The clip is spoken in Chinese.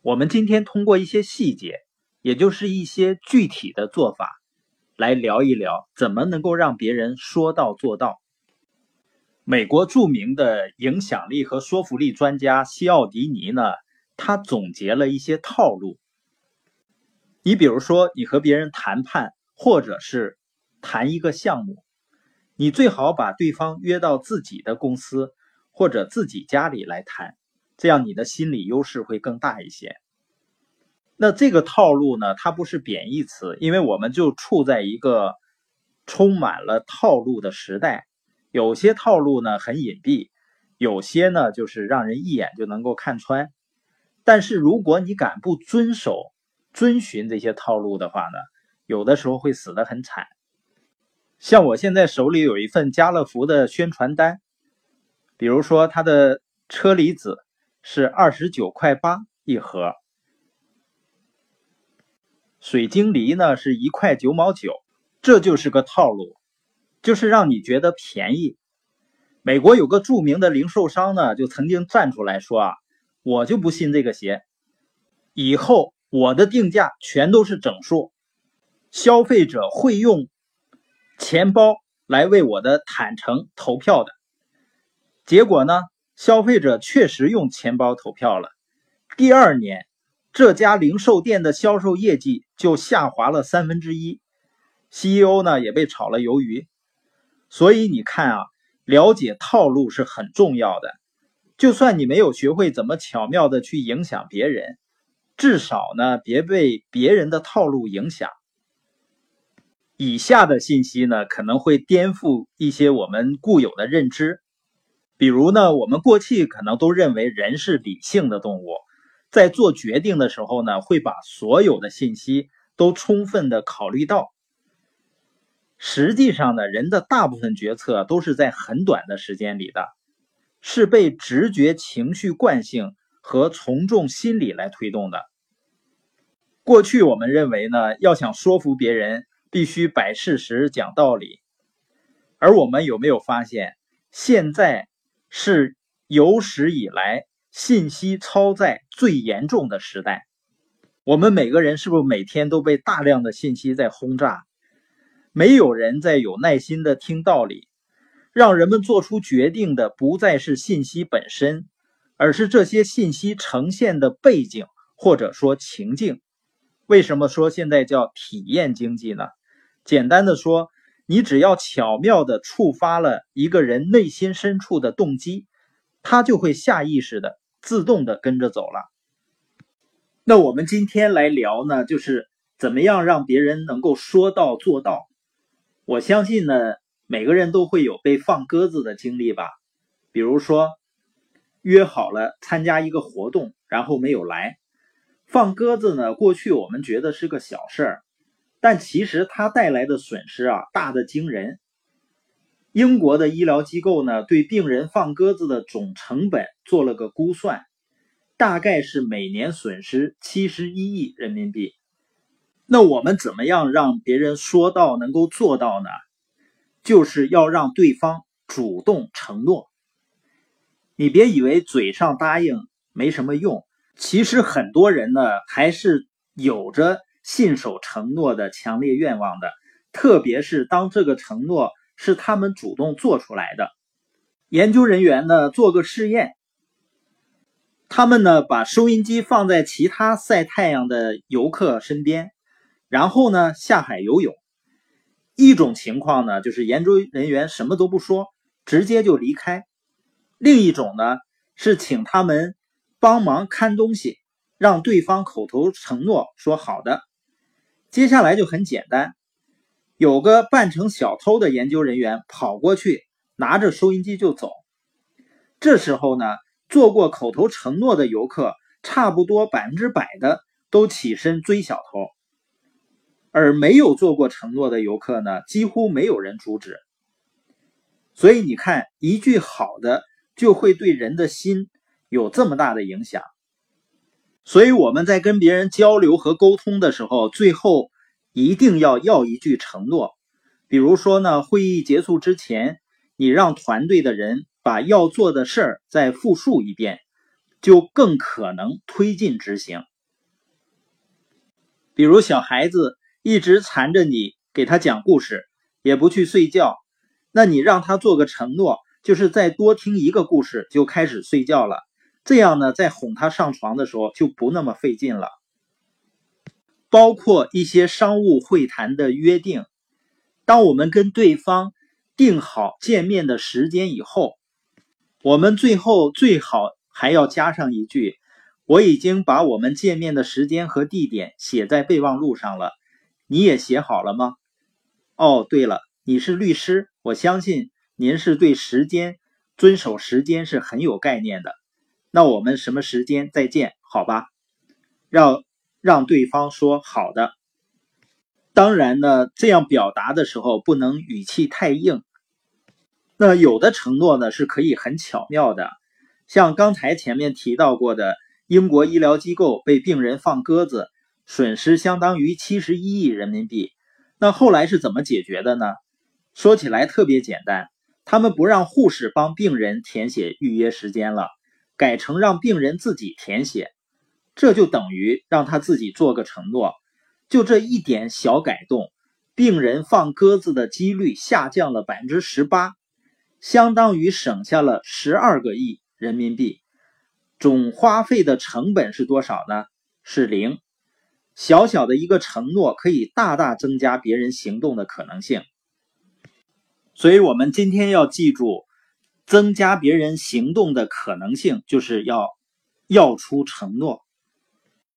我们今天通过一些细节，也就是一些具体的做法，来聊一聊怎么能够让别人说到做到。美国著名的影响力和说服力专家西奥迪尼呢，他总结了一些套路。你比如说，你和别人谈判，或者是谈一个项目，你最好把对方约到自己的公司或者自己家里来谈。这样你的心理优势会更大一些。那这个套路呢，它不是贬义词，因为我们就处在一个充满了套路的时代。有些套路呢很隐蔽，有些呢就是让人一眼就能够看穿。但是如果你敢不遵守、遵循这些套路的话呢，有的时候会死得很惨。像我现在手里有一份家乐福的宣传单，比如说它的车厘子。是二十九块八一盒，水晶梨呢是一块九毛九，这就是个套路，就是让你觉得便宜。美国有个著名的零售商呢，就曾经站出来说啊，我就不信这个邪，以后我的定价全都是整数，消费者会用钱包来为我的坦诚投票的。结果呢？消费者确实用钱包投票了。第二年，这家零售店的销售业绩就下滑了三分之一，CEO 呢也被炒了鱿鱼。所以你看啊，了解套路是很重要的。就算你没有学会怎么巧妙的去影响别人，至少呢别被别人的套路影响。以下的信息呢可能会颠覆一些我们固有的认知。比如呢，我们过去可能都认为人是理性的动物，在做决定的时候呢，会把所有的信息都充分的考虑到。实际上呢，人的大部分决策都是在很短的时间里的，是被直觉、情绪惯性和从众心理来推动的。过去我们认为呢，要想说服别人，必须摆事实、讲道理，而我们有没有发现，现在？是有史以来信息超载最严重的时代。我们每个人是不是每天都被大量的信息在轰炸？没有人在有耐心的听道理，让人们做出决定的不再是信息本身，而是这些信息呈现的背景或者说情境。为什么说现在叫体验经济呢？简单的说。你只要巧妙地触发了一个人内心深处的动机，他就会下意识的、自动的跟着走了。那我们今天来聊呢，就是怎么样让别人能够说到做到。我相信呢，每个人都会有被放鸽子的经历吧。比如说，约好了参加一个活动，然后没有来，放鸽子呢，过去我们觉得是个小事儿。但其实它带来的损失啊，大的惊人。英国的医疗机构呢，对病人放鸽子的总成本做了个估算，大概是每年损失七十一亿人民币。那我们怎么样让别人说到能够做到呢？就是要让对方主动承诺。你别以为嘴上答应没什么用，其实很多人呢还是有着。信守承诺的强烈愿望的，特别是当这个承诺是他们主动做出来的。研究人员呢做个试验，他们呢把收音机放在其他晒太阳的游客身边，然后呢下海游泳。一种情况呢就是研究人员什么都不说，直接就离开；另一种呢是请他们帮忙看东西，让对方口头承诺说好的。接下来就很简单，有个扮成小偷的研究人员跑过去，拿着收音机就走。这时候呢，做过口头承诺的游客，差不多百分之百的都起身追小偷，而没有做过承诺的游客呢，几乎没有人阻止。所以你看，一句好的就会对人的心有这么大的影响。所以我们在跟别人交流和沟通的时候，最后一定要要一句承诺。比如说呢，会议结束之前，你让团队的人把要做的事儿再复述一遍，就更可能推进执行。比如小孩子一直缠着你给他讲故事，也不去睡觉，那你让他做个承诺，就是再多听一个故事就开始睡觉了。这样呢，在哄他上床的时候就不那么费劲了。包括一些商务会谈的约定，当我们跟对方定好见面的时间以后，我们最后最好还要加上一句：“我已经把我们见面的时间和地点写在备忘录上了，你也写好了吗？”哦，对了，你是律师，我相信您是对时间遵守时间是很有概念的。那我们什么时间再见？好吧，让。让对方说好的，当然呢，这样表达的时候不能语气太硬。那有的承诺呢是可以很巧妙的，像刚才前面提到过的，英国医疗机构被病人放鸽子，损失相当于七十一亿人民币。那后来是怎么解决的呢？说起来特别简单，他们不让护士帮病人填写预约时间了，改成让病人自己填写。这就等于让他自己做个承诺，就这一点小改动，病人放鸽子的几率下降了百分之十八，相当于省下了十二个亿人民币，总花费的成本是多少呢？是零。小小的一个承诺可以大大增加别人行动的可能性，所以我们今天要记住，增加别人行动的可能性，就是要要出承诺。